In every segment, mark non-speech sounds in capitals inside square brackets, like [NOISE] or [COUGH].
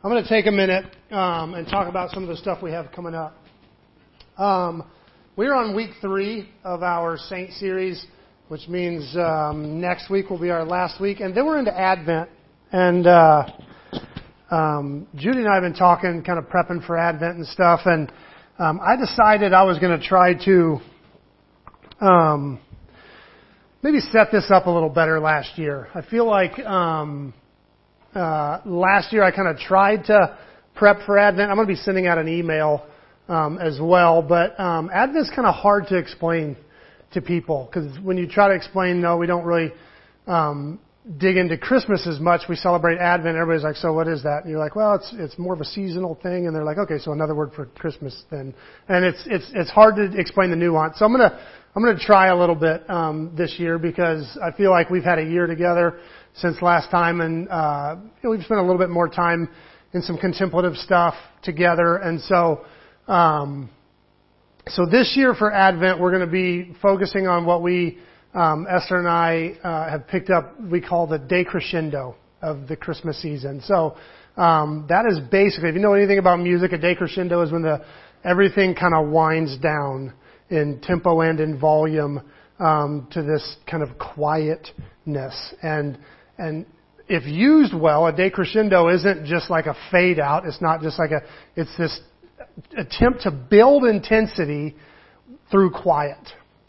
I'm going to take a minute um, and talk about some of the stuff we have coming up. Um, we're on week three of our Saint series, which means um, next week will be our last week, and then we're into Advent. And uh, um, Judy and I have been talking, kind of prepping for Advent and stuff, and um, I decided I was going to try to um, maybe set this up a little better last year. I feel like um, uh, last year I kind of tried to prep for Advent. I'm going to be sending out an email um, as well, but um, Advent's kind of hard to explain to people because when you try to explain, no, we don't really um, dig into Christmas as much. We celebrate Advent. Everybody's like, so what is that? And you're like, well, it's it's more of a seasonal thing. And they're like, okay, so another word for Christmas then. And it's it's it's hard to explain the nuance. So I'm gonna I'm gonna try a little bit um, this year because I feel like we've had a year together since last time, and uh, we've spent a little bit more time in some contemplative stuff together. And so, um, so this year for Advent, we're going to be focusing on what we, um, Esther and I, uh, have picked up. We call the decrescendo of the Christmas season. So um, that is basically, if you know anything about music, a decrescendo is when the everything kind of winds down in tempo and in volume um, to this kind of quietness and and if used well, a decrescendo isn't just like a fade out. It's not just like a, it's this attempt to build intensity through quiet.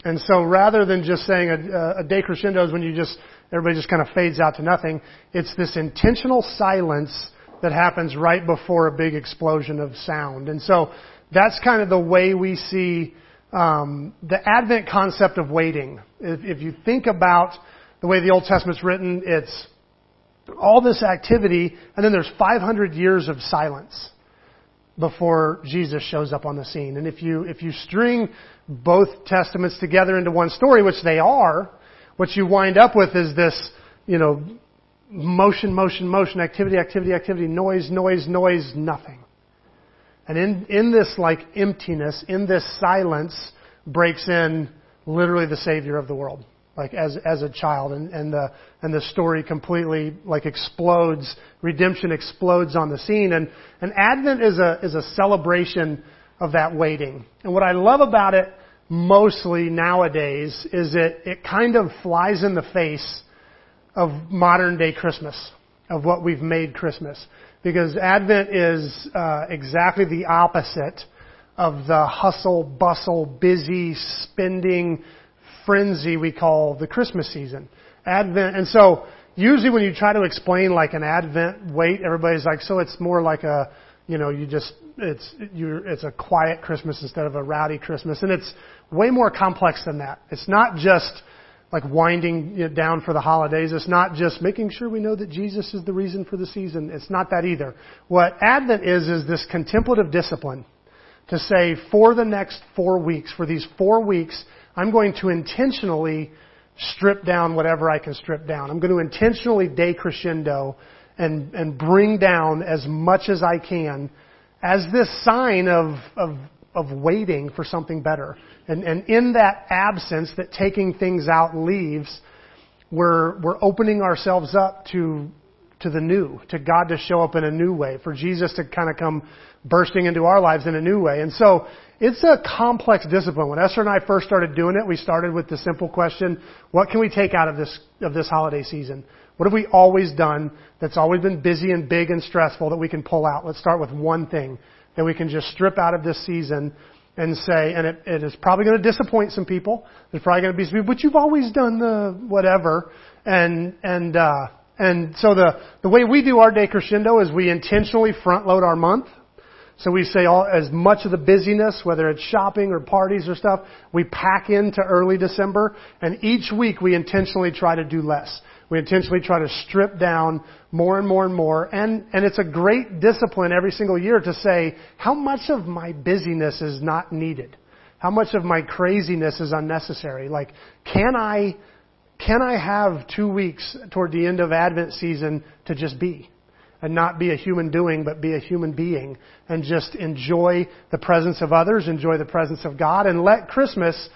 And so rather than just saying a, a decrescendo is when you just, everybody just kind of fades out to nothing, it's this intentional silence that happens right before a big explosion of sound. And so that's kind of the way we see um, the Advent concept of waiting. If, if you think about the way the Old Testament's written, it's all this activity, and then there's 500 years of silence before Jesus shows up on the scene. And if you, if you string both testaments together into one story, which they are, what you wind up with is this, you know, motion, motion, motion, activity, activity, activity, noise, noise, noise, nothing. And in, in this like emptiness, in this silence, breaks in literally the Savior of the world like as as a child and, and the and the story completely like explodes redemption explodes on the scene. And and advent is a is a celebration of that waiting. And what i love about it mostly nowadays is it it kind of flies in the face of modern day christmas of what we've made christmas. Because advent is uh, exactly the opposite of the hustle bustle busy spending frenzy we call the Christmas season. Advent, and so usually when you try to explain like an Advent wait, everybody's like, so it's more like a, you know, you just, it's, you it's a quiet Christmas instead of a rowdy Christmas. And it's way more complex than that. It's not just like winding down for the holidays. It's not just making sure we know that Jesus is the reason for the season. It's not that either. What Advent is, is this contemplative discipline to say for the next four weeks, for these four weeks, I'm going to intentionally strip down whatever I can strip down. I'm going to intentionally decrescendo and, and bring down as much as I can as this sign of, of, of waiting for something better. And, and in that absence that taking things out leaves, we're, we're opening ourselves up to, to the new, to God to show up in a new way, for Jesus to kind of come bursting into our lives in a new way. And so it's a complex discipline. When Esther and I first started doing it, we started with the simple question, what can we take out of this, of this holiday season? What have we always done that's always been busy and big and stressful that we can pull out? Let's start with one thing that we can just strip out of this season and say, and it, it is probably going to disappoint some people. There's probably going to be some people, but you've always done the whatever. And, and, uh, and so the, the way we do our decrescendo is we intentionally front load our month. So we say all, as much of the busyness, whether it's shopping or parties or stuff, we pack into early December, and each week we intentionally try to do less. We intentionally try to strip down more and more and more, and, and it's a great discipline every single year to say, how much of my busyness is not needed? How much of my craziness is unnecessary? Like, can I, can I have two weeks toward the end of Advent season to just be? And not be a human doing, but be a human being and just enjoy the presence of others, enjoy the presence of God, and let Christmas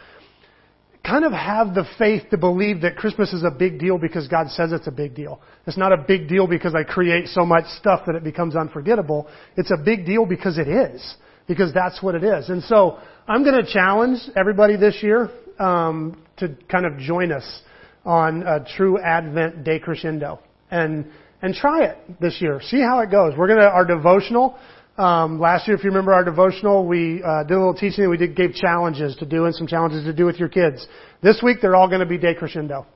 kind of have the faith to believe that Christmas is a big deal because God says it's a big deal. It's not a big deal because I create so much stuff that it becomes unforgettable. It's a big deal because it is. Because that's what it is. And so I'm going to challenge everybody this year um, to kind of join us on a true Advent decrescendo and and try it this year. See how it goes. We're gonna our devotional. Um, last year, if you remember our devotional, we uh, did a little teaching. We did gave challenges to do and some challenges to do with your kids. This week, they're all going to be decrescendo.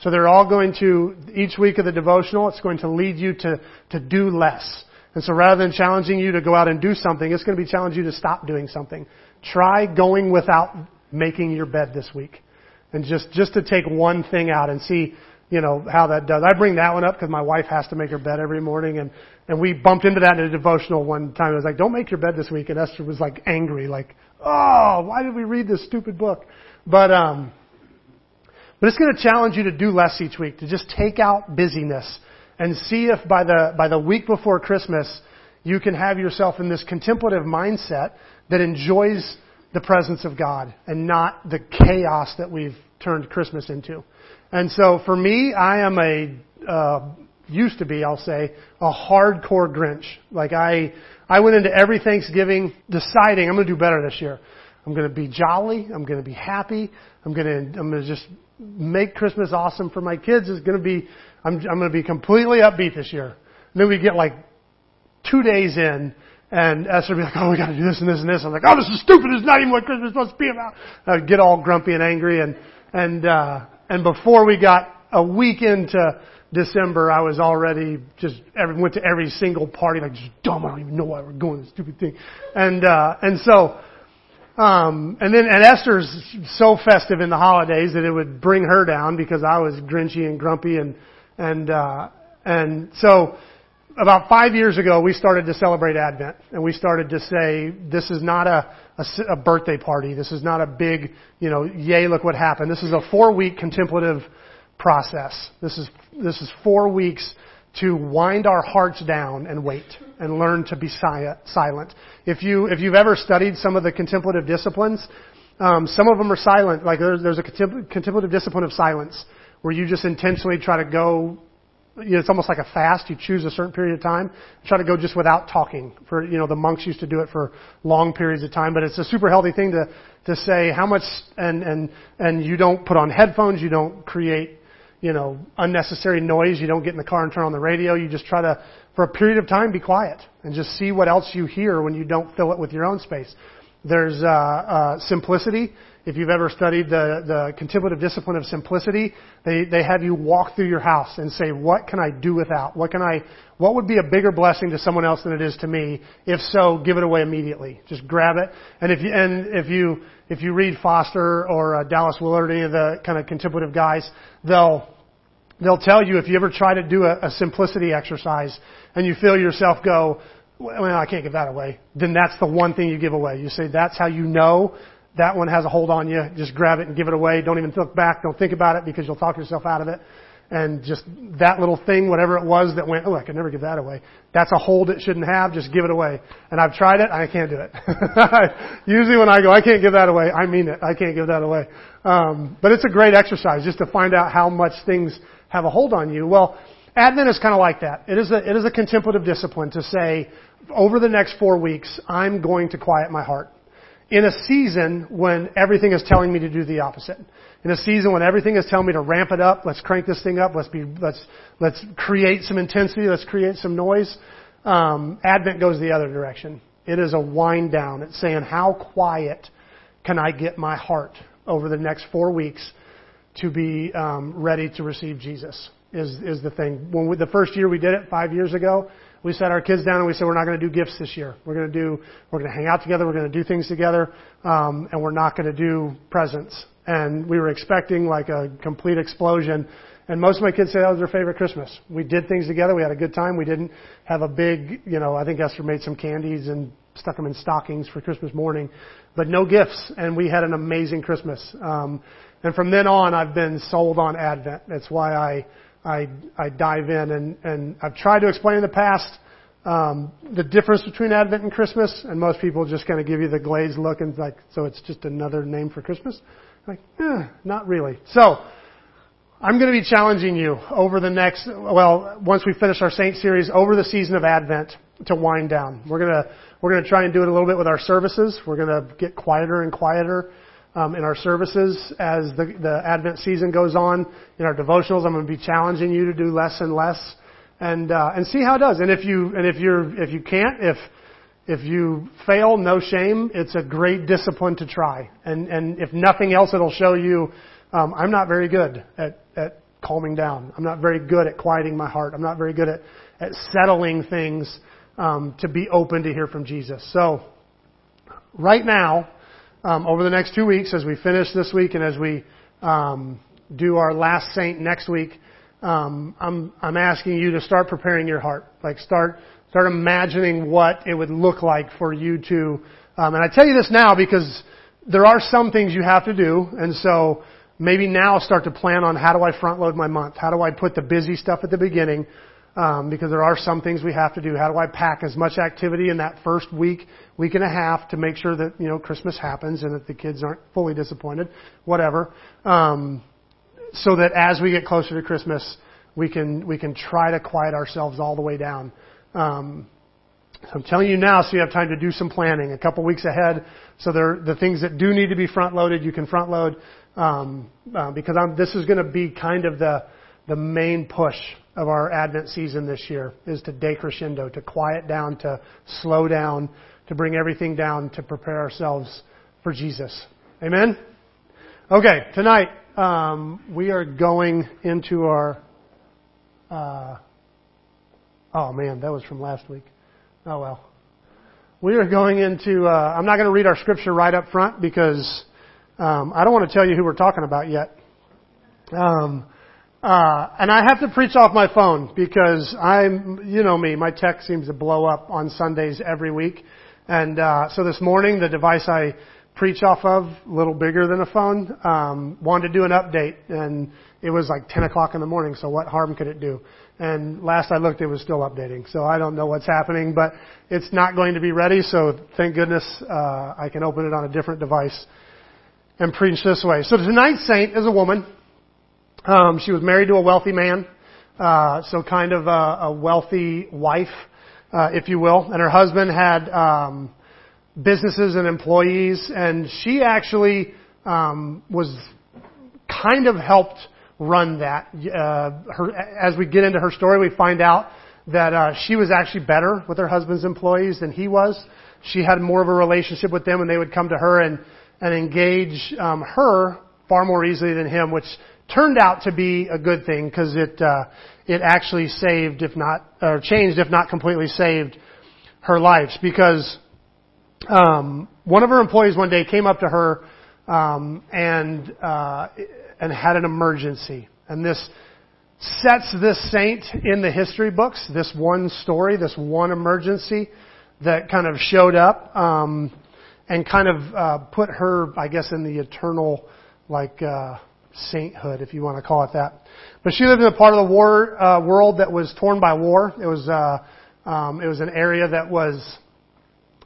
So they're all going to each week of the devotional. It's going to lead you to to do less. And so rather than challenging you to go out and do something, it's going to be challenging you to stop doing something. Try going without making your bed this week. And just, just to take one thing out and see, you know, how that does. I bring that one up because my wife has to make her bed every morning and, and we bumped into that in a devotional one time. I was like, don't make your bed this week. And Esther was like angry, like, oh, why did we read this stupid book? But, um, but it's going to challenge you to do less each week, to just take out busyness and see if by the, by the week before Christmas, you can have yourself in this contemplative mindset that enjoys the presence of God and not the chaos that we've turned Christmas into. And so for me, I am a, uh, used to be, I'll say, a hardcore Grinch. Like I, I went into every Thanksgiving deciding I'm going to do better this year. I'm going to be jolly. I'm going to be happy. I'm going to, I'm going to just make Christmas awesome for my kids. It's going to be, I'm, I'm going to be completely upbeat this year. And then we get like two days in, and Esther would be like, "Oh, we got to do this and this and this." I'm like, "Oh, this is stupid. It's not even what Christmas is supposed to be about." I'd get all grumpy and angry, and and uh, and before we got a week into December, I was already just every, went to every single party like just dumb. I don't even know why we're going this stupid thing, and uh, and so. Um, and then, and Esther's so festive in the holidays that it would bring her down because I was grinchy and grumpy and, and, uh, and so about five years ago, we started to celebrate Advent, and we started to say, this is not a, a, a, birthday party. This is not a big, you know, yay, look what happened. This is a four-week contemplative process. This is, this is four weeks to wind our hearts down and wait and learn to be silent. If you, if you've ever studied some of the contemplative disciplines, um, some of them are silent. Like there's, there's a contemplative discipline of silence where you just intentionally try to go you know, it's almost like a fast. You choose a certain period of time, try to go just without talking. For you know, the monks used to do it for long periods of time, but it's a super healthy thing to to say how much and and and you don't put on headphones, you don't create you know unnecessary noise, you don't get in the car and turn on the radio. You just try to for a period of time be quiet and just see what else you hear when you don't fill it with your own space. There's uh, uh, simplicity if you've ever studied the, the contemplative discipline of simplicity, they, they have you walk through your house and say, what can I do without? What can I, what would be a bigger blessing to someone else than it is to me? If so, give it away immediately. Just grab it. And if you, and if you, if you read Foster or uh, Dallas Willard, any of the kind of contemplative guys, they'll, they'll tell you if you ever try to do a, a simplicity exercise and you feel yourself go, well, I can't give that away. Then that's the one thing you give away. You say that's how you know that one has a hold on you. Just grab it and give it away. Don't even look back. Don't think about it because you'll talk yourself out of it. And just that little thing, whatever it was that went, oh, I could never give that away. That's a hold it shouldn't have. Just give it away. And I've tried it. I can't do it. [LAUGHS] Usually when I go, I can't give that away. I mean it. I can't give that away. Um, but it's a great exercise just to find out how much things have a hold on you. Well, Advent is kind of like that. It is a, it is a contemplative discipline to say, over the next four weeks, I'm going to quiet my heart in a season when everything is telling me to do the opposite. In a season when everything is telling me to ramp it up, let's crank this thing up, let's be, let's, let's create some intensity, let's create some noise. Um, Advent goes the other direction. It is a wind down. It's saying, how quiet can I get my heart over the next four weeks to be um, ready to receive Jesus? Is is the thing. When we, the first year we did it five years ago, we sat our kids down and we said, we're not going to do gifts this year. We're going to do, we're going to hang out together. We're going to do things together. Um, and we're not going to do presents. And we were expecting like a complete explosion. And most of my kids said that was their favorite Christmas. We did things together. We had a good time. We didn't have a big, you know, I think Esther made some candies and stuck them in stockings for Christmas morning, but no gifts. And we had an amazing Christmas. Um, and from then on, I've been sold on Advent. That's why I, I, I dive in. And, and I've tried to explain in the past um, the difference between Advent and Christmas, and most people just kind of give you the glazed look and like, so it's just another name for Christmas. Like, eh, not really. So, I'm going to be challenging you over the next, well, once we finish our Saint series, over the season of Advent to wind down. We're going to, we're going to try and do it a little bit with our services. We're going to get quieter and quieter um, in our services as the, the Advent season goes on. In our devotionals, I'm going to be challenging you to do less and less, and uh, and see how it does. And if you and if you're if you can't, if if you fail, no shame. It's a great discipline to try. And and if nothing else, it'll show you um, I'm not very good at, at calming down. I'm not very good at quieting my heart. I'm not very good at, at settling things um, to be open to hear from Jesus. So, right now, um, over the next two weeks, as we finish this week and as we um, do our last saint next week, um, I'm I'm asking you to start preparing your heart. Like start start imagining what it would look like for you to. Um, and I tell you this now because there are some things you have to do, and so maybe now start to plan on how do I front load my month? How do I put the busy stuff at the beginning? Um, because there are some things we have to do. How do I pack as much activity in that first week, week and a half to make sure that you know Christmas happens and that the kids aren't fully disappointed, whatever. Um, so that as we get closer to Christmas, we can we can try to quiet ourselves all the way down. Um, I'm telling you now, so you have time to do some planning a couple weeks ahead. So there, the things that do need to be front loaded, you can front load um, uh, because I'm, this is going to be kind of the the main push of our Advent season this year is to decrescendo, to quiet down, to slow down, to bring everything down, to prepare ourselves for Jesus. Amen. Okay, tonight um, we are going into our. Uh, oh man, that was from last week. Oh well. We are going into. Uh, I'm not going to read our scripture right up front because um, I don't want to tell you who we're talking about yet. Um, uh, and I have to preach off my phone because I'm, you know me, my tech seems to blow up on Sundays every week. And uh, so this morning, the device I preach off of, a little bigger than a phone, um, wanted to do an update, and it was like 10 o'clock in the morning. So what harm could it do? And last I looked, it was still updating. So I don't know what's happening, but it's not going to be ready. So thank goodness uh, I can open it on a different device and preach this way. So tonight's saint is a woman. Um, she was married to a wealthy man, uh, so kind of a, a wealthy wife, uh, if you will. And her husband had um, businesses and employees, and she actually um, was kind of helped run that. Uh, her, as we get into her story, we find out that uh, she was actually better with her husband's employees than he was. She had more of a relationship with them, and they would come to her and and engage um, her far more easily than him, which turned out to be a good thing because it uh, it actually saved, if not or changed, if not completely saved her life. Because um, one of her employees one day came up to her um, and uh, and had an emergency, and this sets this saint in the history books. This one story, this one emergency that kind of showed up. Um, and kind of uh, put her, I guess, in the eternal like uh, sainthood, if you want to call it that. But she lived in a part of the war uh, world that was torn by war. It was uh, um, it was an area that was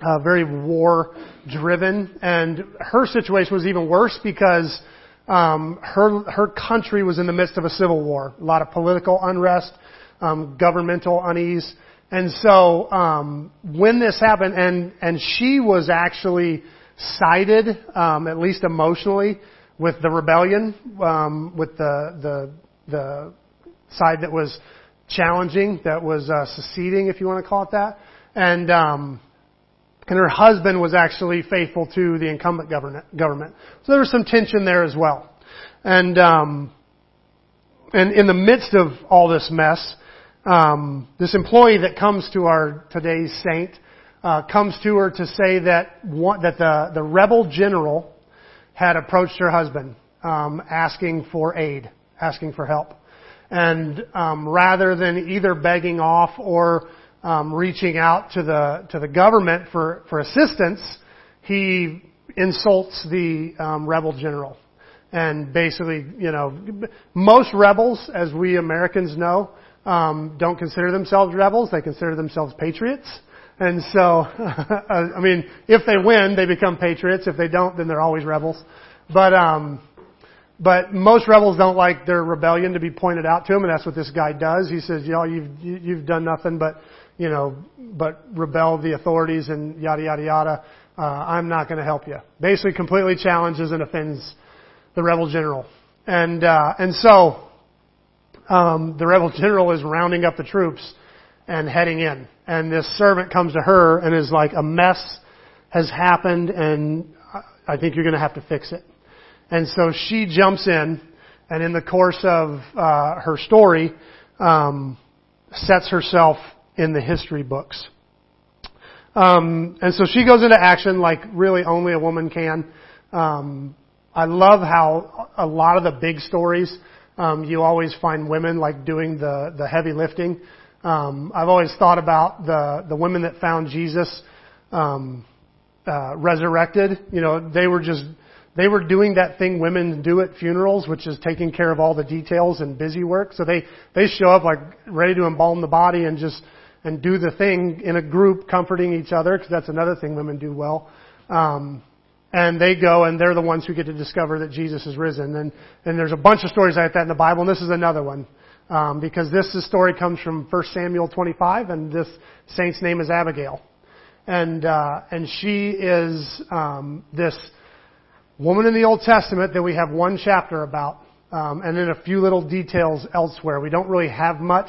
uh, very war driven, and her situation was even worse because um, her her country was in the midst of a civil war, a lot of political unrest, um, governmental unease. And so um, when this happened, and and she was actually sided, um, at least emotionally, with the rebellion, um, with the the the side that was challenging, that was uh, seceding, if you want to call it that, and um, and her husband was actually faithful to the incumbent government. Government, so there was some tension there as well, and um, and in the midst of all this mess um, this employee that comes to our today's saint uh, comes to her to say that one, that the the rebel general had approached her husband um, asking for aid, asking for help, and um, rather than either begging off or um, reaching out to the to the government for for assistance, he insults the um, rebel general and basically, you know, most rebels, as we Americans know, um, don't consider themselves rebels. They consider themselves patriots. And so, [LAUGHS] I mean, if they win, they become patriots. If they don't, then they're always rebels. But, um, but most rebels don't like their rebellion to be pointed out to them, and that's what this guy does. He says, "Y'all, you've you've done nothing but, you know, but rebel the authorities and yada yada yada. Uh, I'm not going to help you." Basically, completely challenges and offends the rebel general, and uh, and so um, the rebel general is rounding up the troops and heading in, and this servant comes to her and is like, "A mess has happened, and I think you're going to have to fix it." And so she jumps in, and in the course of uh, her story, um, sets herself in the history books. Um, and so she goes into action like really only a woman can. Um, I love how a lot of the big stories, um, you always find women like doing the the heavy lifting. Um, I've always thought about the the women that found Jesus um, uh, resurrected. You know, they were just they were doing that thing women do at funerals, which is taking care of all the details and busy work. So they, they show up like ready to embalm the body and just, and do the thing in a group, comforting each other, because that's another thing women do well. Um, and they go and they're the ones who get to discover that Jesus is risen. And, and there's a bunch of stories like that in the Bible, and this is another one. Um, because this, story comes from 1 Samuel 25, and this saint's name is Abigail. And, uh, and she is, um, this, woman in the Old Testament that we have one chapter about, um, and then a few little details elsewhere. We don't really have much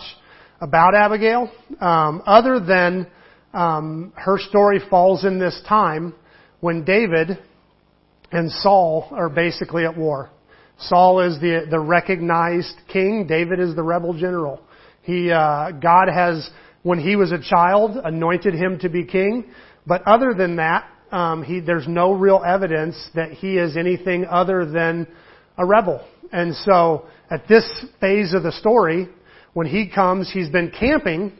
about Abigail, um, other than um, her story falls in this time when David and Saul are basically at war. Saul is the the recognized king. David is the rebel general. He uh, God has when he was a child anointed him to be king, but other than that, um, he, there's no real evidence that he is anything other than a rebel. And so, at this phase of the story, when he comes, he's been camping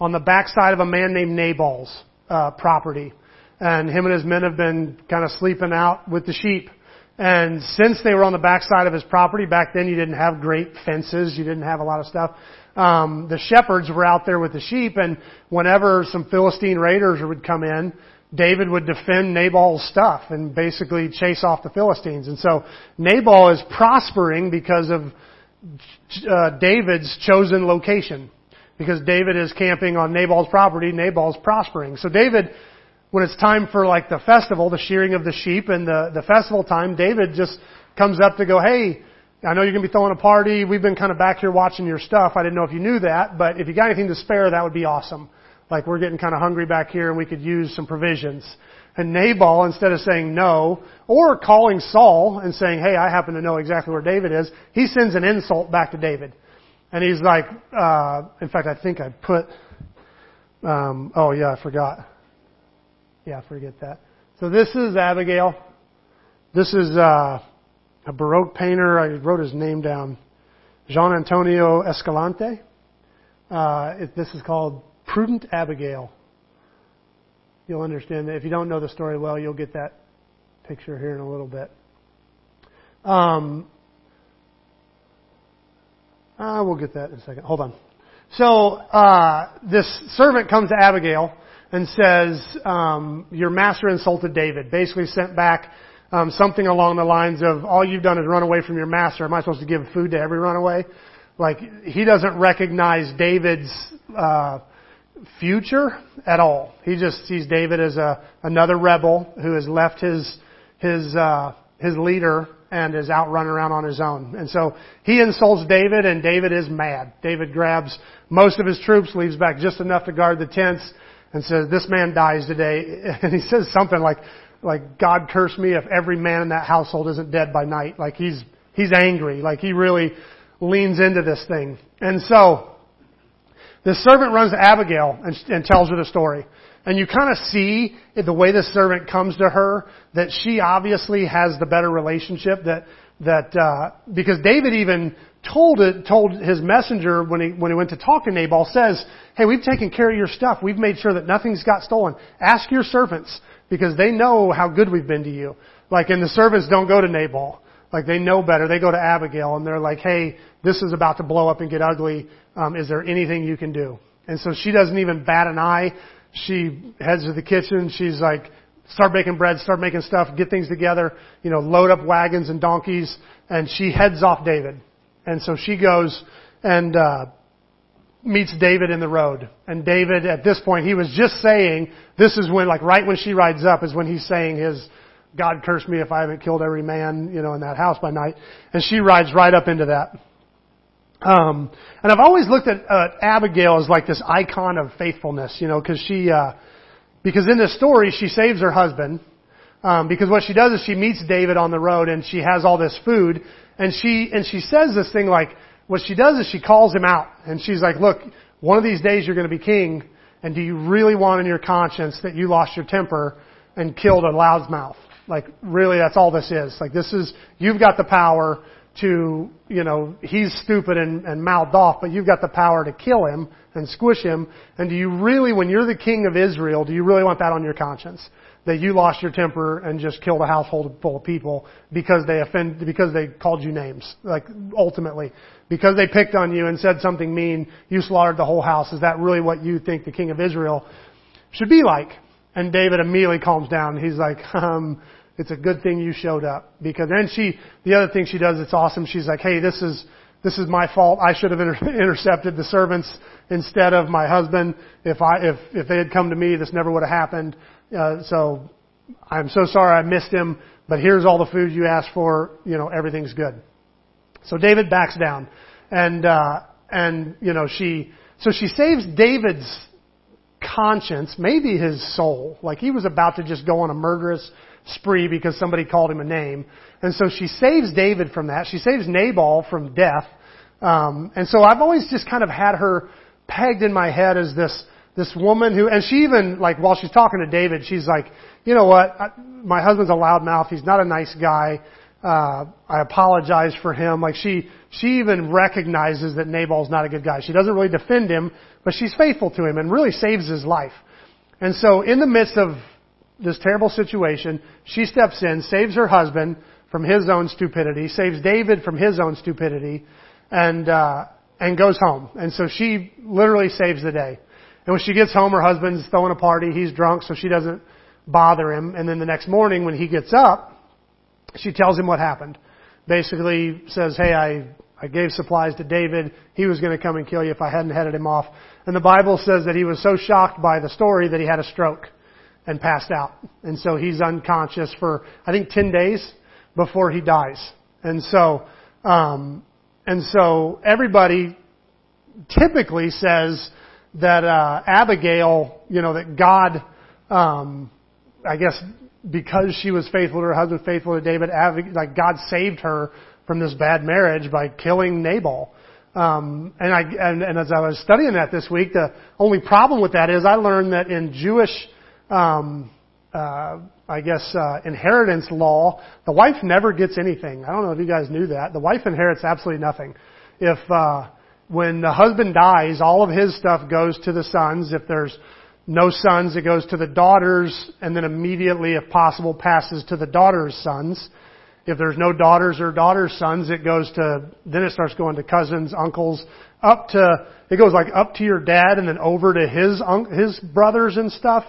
on the backside of a man named Nabal's uh, property, and him and his men have been kind of sleeping out with the sheep. And since they were on the backside of his property, back then you didn't have great fences, you didn't have a lot of stuff. Um, the shepherds were out there with the sheep, and whenever some Philistine raiders would come in, David would defend Nabal's stuff and basically chase off the Philistines. And so Nabal is prospering because of uh, David's chosen location. Because David is camping on Nabal's property, Nabal's prospering. So David, when it's time for like the festival, the shearing of the sheep and the, the festival time, David just comes up to go, hey, I know you're going to be throwing a party. We've been kind of back here watching your stuff. I didn't know if you knew that, but if you got anything to spare, that would be awesome like we're getting kind of hungry back here and we could use some provisions. And Nabal, instead of saying no, or calling Saul and saying, hey, I happen to know exactly where David is, he sends an insult back to David. And he's like, uh, in fact, I think I put, um, oh yeah, I forgot. Yeah, forget that. So this is Abigail. This is, uh, a Baroque painter. I wrote his name down. Juan Antonio Escalante. Uh, it, this is called Prudent Abigail. You'll understand that. If you don't know the story well, you'll get that picture here in a little bit. Um, uh, we'll get that in a second. Hold on. So uh, this servant comes to Abigail and says, um, "Your master insulted David." Basically, sent back um, something along the lines of, "All you've done is run away from your master. Am I supposed to give food to every runaway?" Like he doesn't recognize David's uh, future at all. He just sees David as a another rebel who has left his his uh, his leader and is out running around on his own. And so he insults David, and David is mad. David grabs most of his troops, leaves back just enough to guard the tents, and says, "This man dies today." [LAUGHS] And he says something like, "Like God curse me if every man in that household isn't dead by night." Like he's he's angry. Like he really leans into this thing. And so the servant runs to Abigail and, and tells her the story. And you kind of see the way the servant comes to her that she obviously has the better relationship that that uh, because David even told it told his messenger when he when he went to talk to Nabal says, "Hey, we've taken care of your stuff. We've made sure that nothing's got stolen. Ask your servants because they know how good we've been to you." Like, and the servants don't go to Nabal. Like they know better. They go to Abigail and they're like, "Hey, this is about to blow up and get ugly. Um, is there anything you can do?" And so she doesn't even bat an eye. She heads to the kitchen. She's like start making bread, start making stuff, get things together, you know, load up wagons and donkeys, and she heads off David. And so she goes and uh, meets David in the road. And David, at this point, he was just saying, this is when, like, right when she rides up, is when he's saying his, God curse me if I haven't killed every man, you know, in that house by night. And she rides right up into that. Um, and I've always looked at uh, Abigail as like this icon of faithfulness, you know, because she, uh, because in this story she saves her husband. Um, because what she does is she meets David on the road and she has all this food and she and she says this thing like what she does is she calls him out and she's like, look, one of these days you're going to be king, and do you really want in your conscience that you lost your temper and killed a loudmouth? Like really, that's all this is. Like this is you've got the power to, you know, he's stupid and, and mouthed off, but you've got the power to kill him and squish him. And do you really, when you're the king of Israel, do you really want that on your conscience? That you lost your temper and just killed a household full of people because they offend, because they called you names. Like, ultimately. Because they picked on you and said something mean, you slaughtered the whole house. Is that really what you think the king of Israel should be like? And David immediately calms down. He's like, [LAUGHS] um, it's a good thing you showed up because then she, the other thing she does, it's awesome. She's like, hey, this is, this is my fault. I should have inter- [LAUGHS] intercepted the servants instead of my husband. If I, if, if they had come to me, this never would have happened. Uh, so I'm so sorry I missed him, but here's all the food you asked for. You know, everything's good. So David backs down and, uh, and, you know, she, so she saves David's conscience, maybe his soul. Like he was about to just go on a murderous spree because somebody called him a name. And so she saves David from that. She saves Nabal from death. Um, and so I've always just kind of had her pegged in my head as this this woman who, and she even like while she's talking to David, she's like, you know what, I, my husband's a loudmouth. He's not a nice guy. Uh, I apologize for him. Like she, she even recognizes that Nabal's not a good guy. She doesn't really defend him, but she's faithful to him and really saves his life. And so in the midst of this terrible situation, she steps in, saves her husband from his own stupidity, saves David from his own stupidity, and uh, and goes home. And so she literally saves the day. And when she gets home, her husband's throwing a party. He's drunk, so she doesn't bother him. And then the next morning, when he gets up, she tells him what happened. Basically, says, "Hey, I I gave supplies to David. He was going to come and kill you if I hadn't headed him off." And the Bible says that he was so shocked by the story that he had a stroke and passed out. And so he's unconscious for, I think, 10 days before he dies. And so, um, and so everybody typically says that, uh, Abigail, you know, that God, um, I guess because she was faithful to her husband, faithful to David, like God saved her from this bad marriage by killing Nabal. Um, and I and, and as I was studying that this week, the only problem with that is I learned that in Jewish um, uh, I guess, uh, inheritance law, the wife never gets anything. I don't know if you guys knew that. The wife inherits absolutely nothing. If, uh, when the husband dies, all of his stuff goes to the sons. If there's no sons, it goes to the daughters, and then immediately, if possible, passes to the daughters' sons. If there's no daughters or daughters' sons, it goes to, then it starts going to cousins, uncles, up to, it goes like up to your dad and then over to his, his brothers and stuff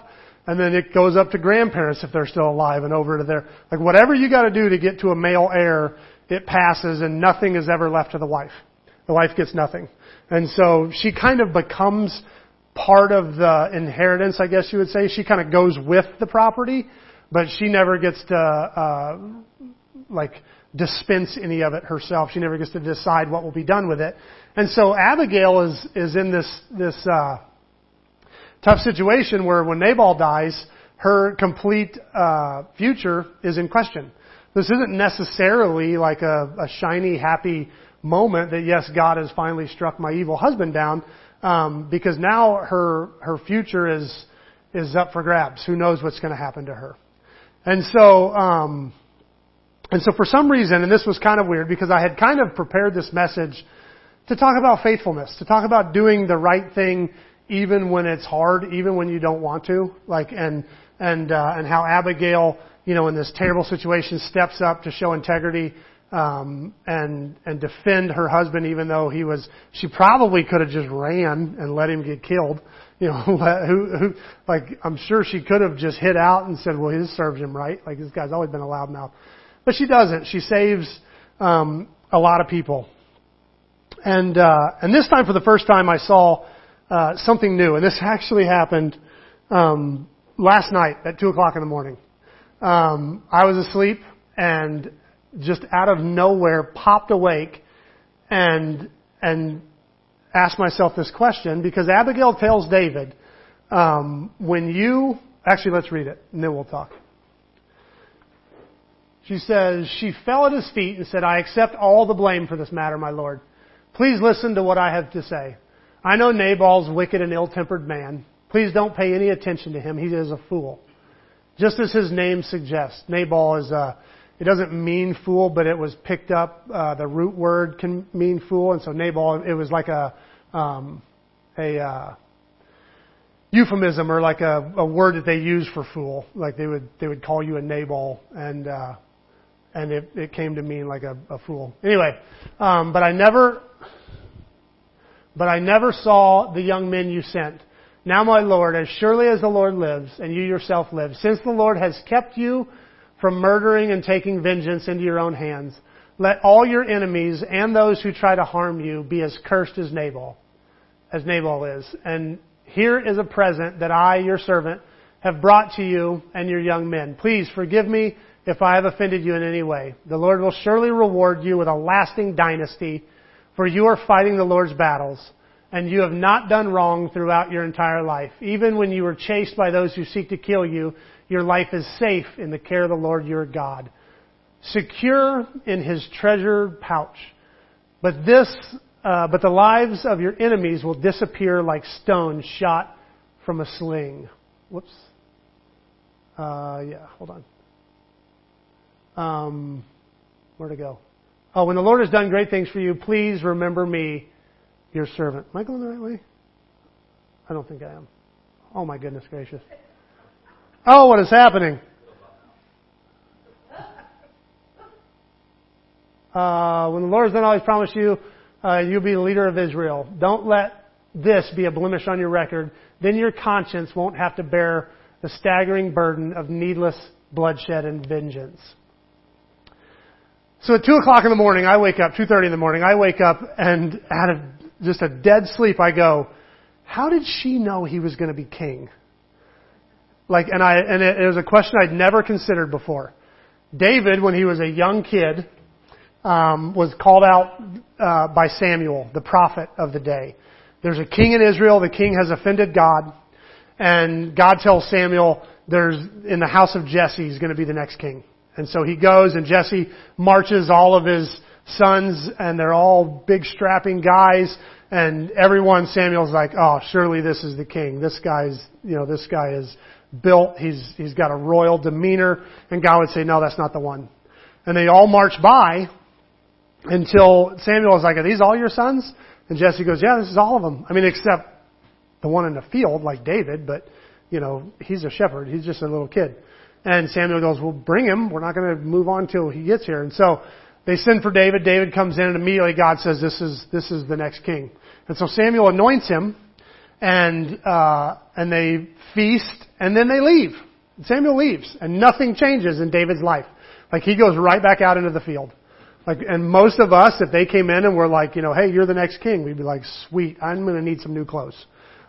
and then it goes up to grandparents if they're still alive and over to their, like whatever you gotta do to get to a male heir, it passes and nothing is ever left to the wife. The wife gets nothing. And so she kind of becomes part of the inheritance, I guess you would say. She kind of goes with the property, but she never gets to, uh, like, dispense any of it herself. She never gets to decide what will be done with it. And so Abigail is, is in this, this, uh, tough situation where when Nabal dies, her complete uh, future is in question. This isn't necessarily like a, a shiny, happy moment that yes, God has finally struck my evil husband down, um, because now her her future is is up for grabs. Who knows what's going to happen to her? And so, um, and so for some reason, and this was kind of weird because I had kind of prepared this message to talk about faithfulness, to talk about doing the right thing even when it's hard, even when you don't want to, like and and uh, and how Abigail, you know, in this terrible situation, steps up to show integrity um, and and defend her husband, even though he was. She probably could have just ran and let him get killed, [LAUGHS] you know, who, who, like, I'm sure she could have just hit out and said, well, this serves him right. Like, this guy's always been a loudmouth. But she doesn't. She saves, um, a lot of people. And, uh, and this time for the first time I saw, uh, something new. And this actually happened, um, last night at two o'clock in the morning. Um, I was asleep and just out of nowhere popped awake and, and asked myself this question because Abigail tells David, um, when you, actually let's read it and then we'll talk. She says, she fell at his feet and said, I accept all the blame for this matter, my lord. Please listen to what I have to say. I know Nabal's wicked and ill-tempered man. Please don't pay any attention to him. He is a fool. Just as his name suggests, Nabal is a, it doesn't mean fool, but it was picked up, uh, the root word can mean fool, and so Nabal, it was like a, um, a, uh, euphemism or like a, a word that they use for fool. Like they would, they would call you a Nabal, and, uh, and it, it came to mean like a, a fool. Anyway, um, but I never, but I never saw the young men you sent. Now, my Lord, as surely as the Lord lives, and you yourself live, since the Lord has kept you from murdering and taking vengeance into your own hands, let all your enemies and those who try to harm you be as cursed as Nabal, as Nabal is. And here is a present that I, your servant, have brought to you and your young men. Please forgive me if I have offended you in any way. The Lord will surely reward you with a lasting dynasty, for you are fighting the Lord's battles, and you have not done wrong throughout your entire life. Even when you were chased by those who seek to kill you, your life is safe in the care of the Lord your God, secure in his treasure pouch. But this, uh, but the lives of your enemies will disappear like stones shot from a sling. Whoops. Uh, yeah, hold on. Um, where to go? Oh, when the Lord has done great things for you, please remember me, your servant. Am I going the right way? I don't think I am. Oh my goodness gracious. Oh, what is happening? Uh, when the Lord has done all He's promised you, uh, you'll be the leader of Israel. Don't let this be a blemish on your record. Then your conscience won't have to bear the staggering burden of needless bloodshed and vengeance. So at two o'clock in the morning, I wake up, 2.30 in the morning, I wake up and out of just a dead sleep, I go, how did she know he was going to be king? Like, and I, and it, it was a question I'd never considered before. David, when he was a young kid, um, was called out uh, by Samuel, the prophet of the day. There's a king in Israel. The king has offended God, and God tells Samuel, "There's in the house of Jesse is going to be the next king." And so he goes and Jesse marches all of his sons and they're all big strapping guys and everyone Samuel's like, "Oh, surely this is the king. This guy's, you know, this guy is built. He's he's got a royal demeanor." And God would say, "No, that's not the one." And they all march by until Samuel was like, "Are these all your sons?" And Jesse goes, "Yeah, this is all of them. I mean, except the one in the field, like David, but you know, he's a shepherd. He's just a little kid." And Samuel goes, well, bring him. We're not going to move on till he gets here. And so they send for David. David comes in and immediately God says, this is, this is the next king. And so Samuel anoints him and, uh, and they feast and then they leave. Samuel leaves and nothing changes in David's life. Like he goes right back out into the field. Like, and most of us, if they came in and were like, you know, hey, you're the next king, we'd be like, sweet, I'm going to need some new clothes.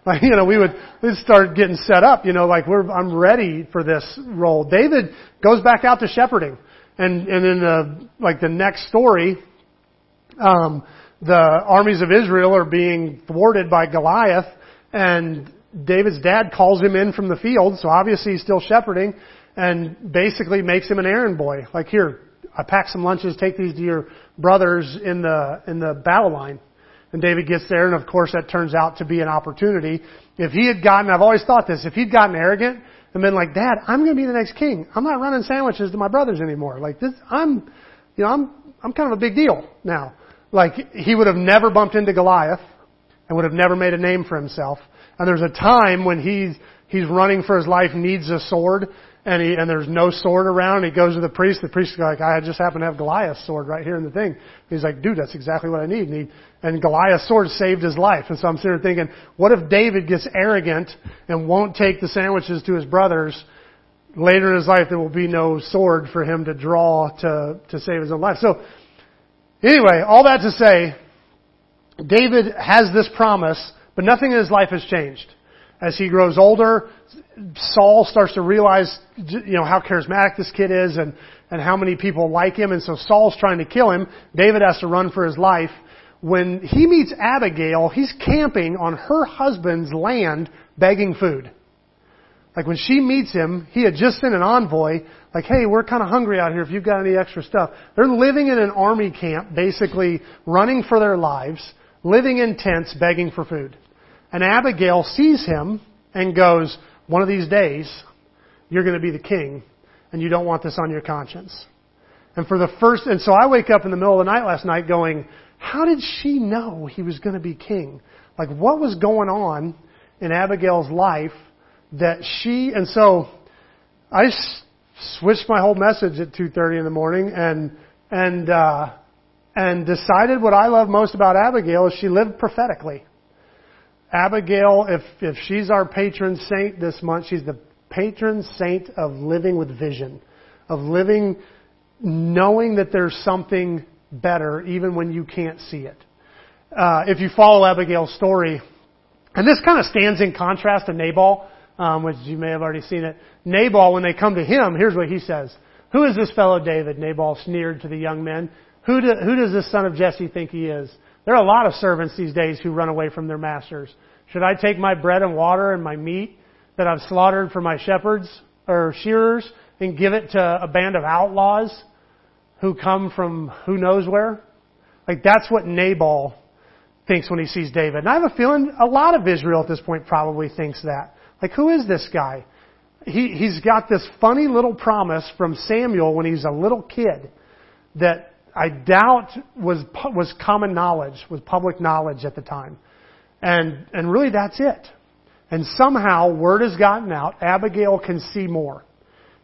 Like, you know, we would, we'd start getting set up, you know, like we're, I'm ready for this role. David goes back out to shepherding. And, and in the, like the next story, um, the armies of Israel are being thwarted by Goliath and David's dad calls him in from the field, so obviously he's still shepherding and basically makes him an errand boy. Like here, I pack some lunches, take these to your brothers in the, in the battle line. And David gets there, and of course that turns out to be an opportunity. If he had gotten, I've always thought this, if he'd gotten arrogant and been like, Dad, I'm going to be the next king. I'm not running sandwiches to my brothers anymore. Like this, I'm, you know, I'm, I'm kind of a big deal now. Like he would have never bumped into Goliath and would have never made a name for himself. And there's a time when he's, he's running for his life, needs a sword, and he, and there's no sword around. He goes to the priest. The priest's like, I just happen to have Goliath's sword right here in the thing. He's like, dude, that's exactly what I need. And, he, and Goliath's sword saved his life. And so I'm sitting there thinking, what if David gets arrogant and won't take the sandwiches to his brothers? Later in his life, there will be no sword for him to draw to, to save his own life. So, anyway, all that to say, David has this promise, but nothing in his life has changed. As he grows older, Saul starts to realize, you know, how charismatic this kid is and, and how many people like him. And so Saul's trying to kill him. David has to run for his life. When he meets Abigail, he's camping on her husband's land begging food. Like when she meets him, he had just sent an envoy, like, hey, we're kind of hungry out here if you've got any extra stuff. They're living in an army camp, basically running for their lives, living in tents, begging for food. And Abigail sees him and goes, one of these days, you're going to be the king, and you don't want this on your conscience. And for the first, and so I wake up in the middle of the night last night going, how did she know he was going to be king? Like, what was going on in Abigail's life that she, and so I switched my whole message at 2.30 in the morning and, and, uh, and decided what I love most about Abigail is she lived prophetically. Abigail, if, if she's our patron saint this month, she's the patron saint of living with vision, of living knowing that there's something better even when you can't see it. Uh, if you follow Abigail's story, and this kind of stands in contrast to Nabal, um, which you may have already seen it. Nabal, when they come to him, here's what he says. Who is this fellow David? Nabal sneered to the young men. Who, do, who does this son of Jesse think he is? There are a lot of servants these days who run away from their masters. Should I take my bread and water and my meat that I've slaughtered for my shepherds or shearers and give it to a band of outlaws who come from who knows where? Like that's what Nabal thinks when he sees David. And I have a feeling a lot of Israel at this point probably thinks that. Like who is this guy? He, he's got this funny little promise from Samuel when he's a little kid that I doubt was, was common knowledge, was public knowledge at the time. And, and really that's it. And somehow word has gotten out. Abigail can see more.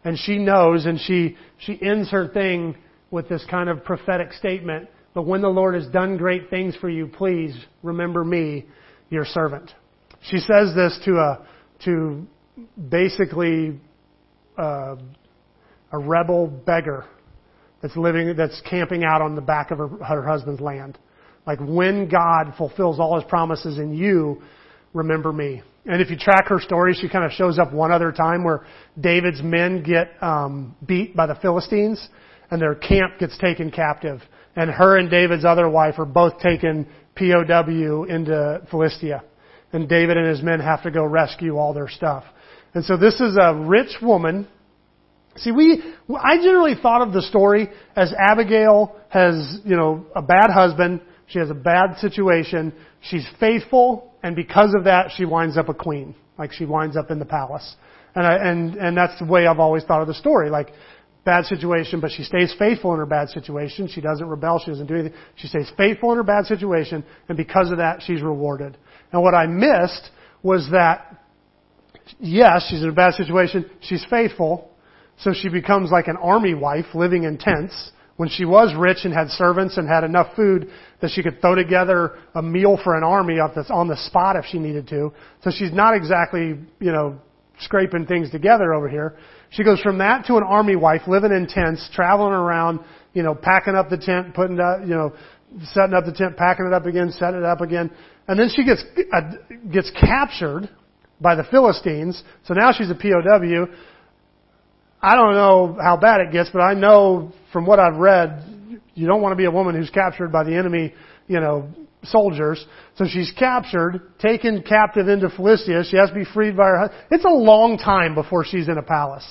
And she knows and she, she ends her thing with this kind of prophetic statement. But when the Lord has done great things for you, please remember me, your servant. She says this to a, to basically uh, a rebel beggar that's living, that's camping out on the back of her, her husband's land. Like when God fulfills all His promises in you, remember me. And if you track her story, she kind of shows up one other time where David's men get um, beat by the Philistines, and their camp gets taken captive, and her and David's other wife are both taken POW into Philistia, and David and his men have to go rescue all their stuff. And so this is a rich woman. See, we, I generally thought of the story as Abigail has, you know, a bad husband, she has a bad situation. She's faithful, and because of that, she winds up a queen. Like she winds up in the palace. And I, and and that's the way I've always thought of the story. Like bad situation, but she stays faithful in her bad situation. She doesn't rebel. She doesn't do anything. She stays faithful in her bad situation, and because of that, she's rewarded. And what I missed was that, yes, she's in a bad situation. She's faithful, so she becomes like an army wife living in tents when she was rich and had servants and had enough food that she could throw together a meal for an army on the spot if she needed to. So she's not exactly, you know, scraping things together over here. She goes from that to an army wife, living in tents, traveling around, you know, packing up the tent, putting up, you know, setting up the tent, packing it up again, setting it up again. And then she gets, uh, gets captured by the Philistines. So now she's a POW. I don't know how bad it gets, but I know from what I've read, you don't want to be a woman who's captured by the enemy, you know, soldiers. So she's captured, taken captive into Philistia. She has to be freed by her husband. It's a long time before she's in a palace.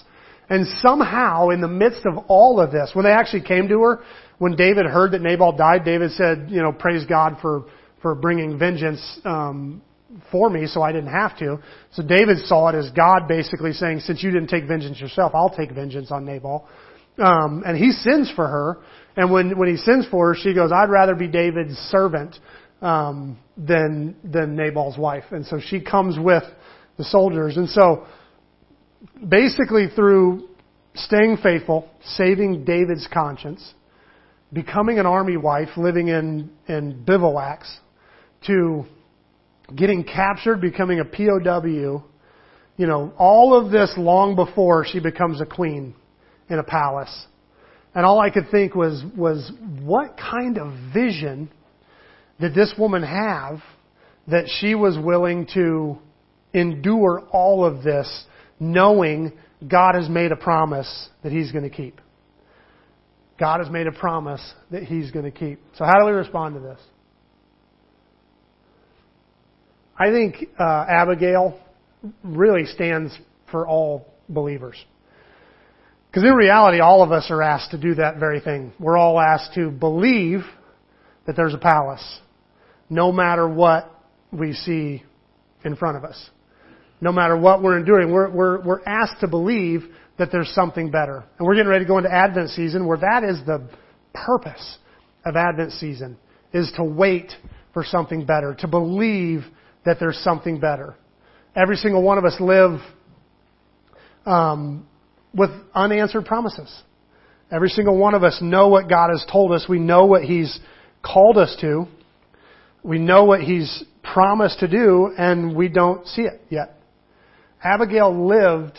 And somehow, in the midst of all of this, when they actually came to her, when David heard that Nabal died, David said, you know, praise God for, for bringing vengeance, um, for me so I didn't have to. So David saw it as God basically saying, since you didn't take vengeance yourself, I'll take vengeance on Nabal. Um, and he sins for her. And when, when he sins for her, she goes, I'd rather be David's servant um, than, than Nabal's wife. And so she comes with the soldiers. And so, basically, through staying faithful, saving David's conscience, becoming an army wife, living in, in bivouacs, to getting captured, becoming a POW, you know, all of this long before she becomes a queen in a palace. And all I could think was, was what kind of vision did this woman have that she was willing to endure all of this knowing God has made a promise that He's going to keep? God has made a promise that He's going to keep. So how do we respond to this? I think uh, Abigail really stands for all believers. Because in reality, all of us are asked to do that very thing. We're all asked to believe that there's a palace, no matter what we see in front of us. No matter what we're enduring, we're, we're, we're asked to believe that there's something better. And we're getting ready to go into Advent season where that is the purpose of Advent season, is to wait for something better, to believe that there's something better. Every single one of us live um, with unanswered promises. Every single one of us know what God has told us. We know what He's called us to. We know what He's promised to do, and we don't see it yet. Abigail lived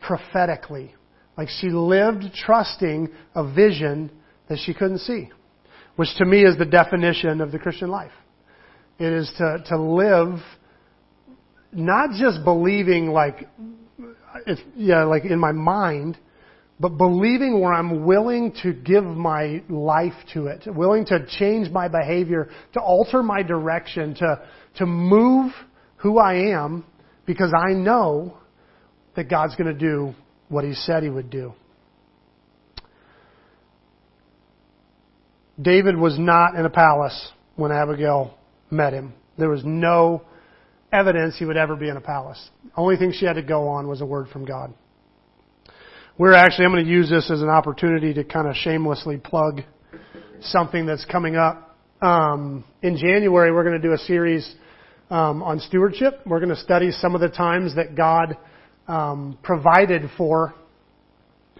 prophetically. Like she lived trusting a vision that she couldn't see, which to me is the definition of the Christian life. It is to, to live not just believing like, yeah, like in my mind, but believing where I'm willing to give my life to it, willing to change my behavior, to alter my direction, to, to move who I am because I know that God's going to do what He said He would do. David was not in a palace when Abigail met him. There was no evidence he would ever be in a palace. The only thing she had to go on was a word from God. We're actually, I'm going to use this as an opportunity to kind of shamelessly plug something that's coming up. Um, in January, we're going to do a series um, on stewardship. We're going to study some of the times that God um, provided for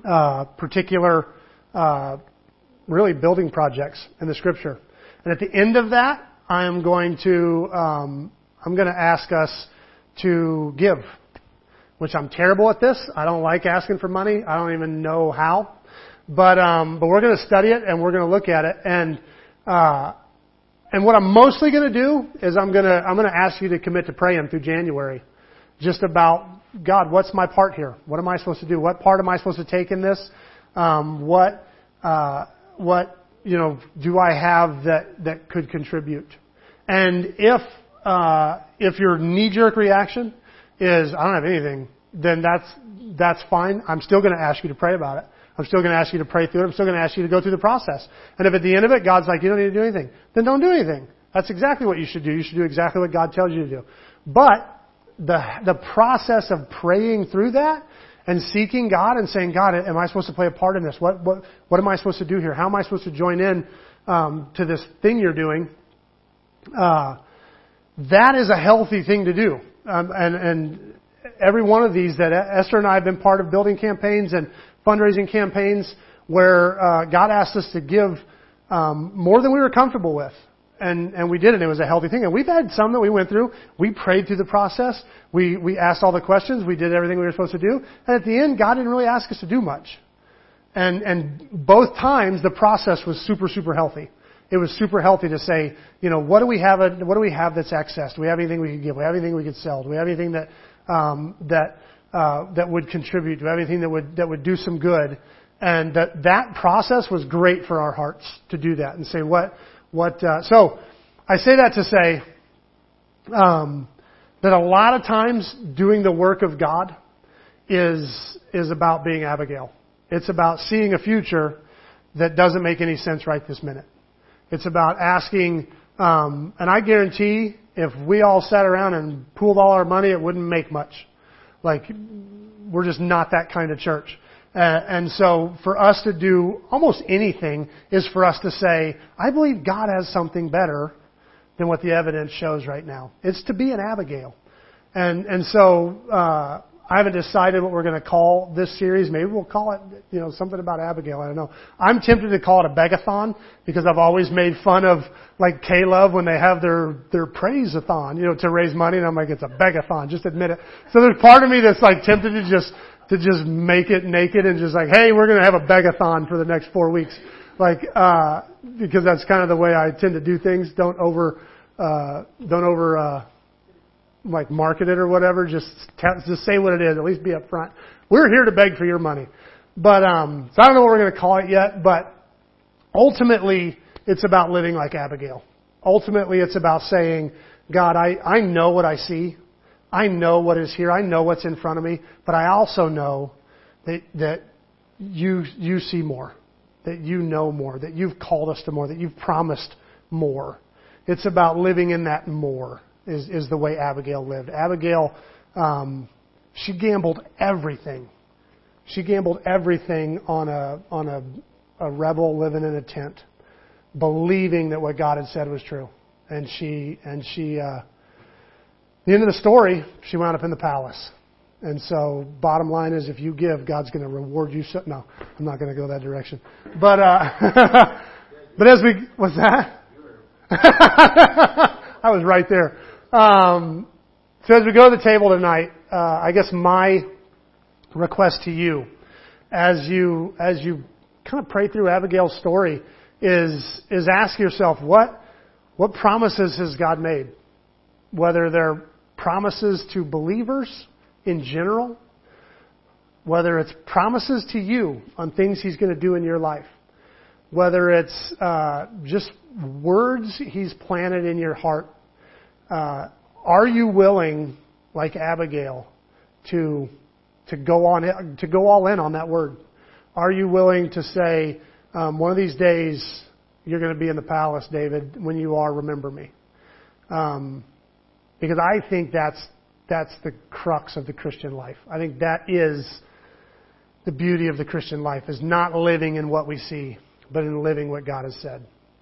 uh, particular, uh, really building projects in the Scripture. And at the end of that, I am going to um, I'm going to ask us to give, which I'm terrible at this. I don't like asking for money. I don't even know how, but um, but we're going to study it and we're going to look at it and. Uh, and what I'm mostly going to do is I'm going to I'm going to ask you to commit to praying through January, just about God. What's my part here? What am I supposed to do? What part am I supposed to take in this? Um, what uh, what you know do I have that that could contribute? And if uh, if your knee jerk reaction is I don't have anything, then that's that's fine. I'm still going to ask you to pray about it. I'm still going to ask you to pray through it. I'm still going to ask you to go through the process. And if at the end of it, God's like, you don't need to do anything, then don't do anything. That's exactly what you should do. You should do exactly what God tells you to do. But the, the process of praying through that and seeking God and saying, God, am I supposed to play a part in this? What, what, what am I supposed to do here? How am I supposed to join in um, to this thing you're doing? Uh, that is a healthy thing to do. Um, and, and every one of these that Esther and I have been part of building campaigns and fundraising campaigns where uh, God asked us to give um, more than we were comfortable with. And, and we did it. It was a healthy thing. And we've had some that we went through. We prayed through the process. We, we asked all the questions. We did everything we were supposed to do. And at the end, God didn't really ask us to do much. And, and both times, the process was super, super healthy. It was super healthy to say, you know, what do we have? What do we have that's excess? Do we have anything we could give? Do we have anything we could sell? Do we have anything that um, that uh, that would contribute to everything that would that would do some good. And that that process was great for our hearts to do that and say what what. Uh, so I say that to say um, that a lot of times doing the work of God is is about being Abigail. It's about seeing a future that doesn't make any sense right this minute. It's about asking, um, and I guarantee if we all sat around and pooled all our money, it wouldn't make much. Like, we're just not that kind of church. Uh, and so for us to do almost anything is for us to say, I believe God has something better than what the evidence shows right now. It's to be an Abigail. And and so uh, I haven't decided what we're going to call this series. Maybe we'll call it, you know, something about Abigail. I don't know. I'm tempted to call it a begathon because I've always made fun of like K-Love when they have their their praise-a-thon, you know, to raise money, and I'm like, it's a begathon. Just admit it. So there's part of me that's like tempted to just to just make it naked and just like, hey, we're going to have a begathon for the next four weeks, like uh, because that's kind of the way I tend to do things. Don't over uh, don't over. Uh, like market it or whatever. Just just say what it is. At least be upfront. We're here to beg for your money. But um, so I don't know what we're going to call it yet. But ultimately, it's about living like Abigail. Ultimately, it's about saying, God, I, I know what I see. I know what is here. I know what's in front of me. But I also know that that you you see more. That you know more. That you've called us to more. That you've promised more. It's about living in that more is, is the way Abigail lived. Abigail, um, she gambled everything. She gambled everything on a on a, a rebel living in a tent, believing that what God had said was true. And she and she uh, the end of the story, she wound up in the palace. And so, bottom line is, if you give, God's going to reward you. So, no, I'm not going to go that direction. But uh, [LAUGHS] but as we what's that? [LAUGHS] I was right there. Um, so as we go to the table tonight, uh, I guess my request to you, as you as you kind of pray through Abigail's story, is is ask yourself what what promises has God made, whether they're promises to believers in general, whether it's promises to you on things He's going to do in your life, whether it's uh, just words He's planted in your heart uh, are you willing, like Abigail, to to go on to go all in on that word? Are you willing to say, um, one of these days you're going to be in the palace, David? When you are, remember me. Um, because I think that's that's the crux of the Christian life. I think that is the beauty of the Christian life is not living in what we see, but in living what God has said.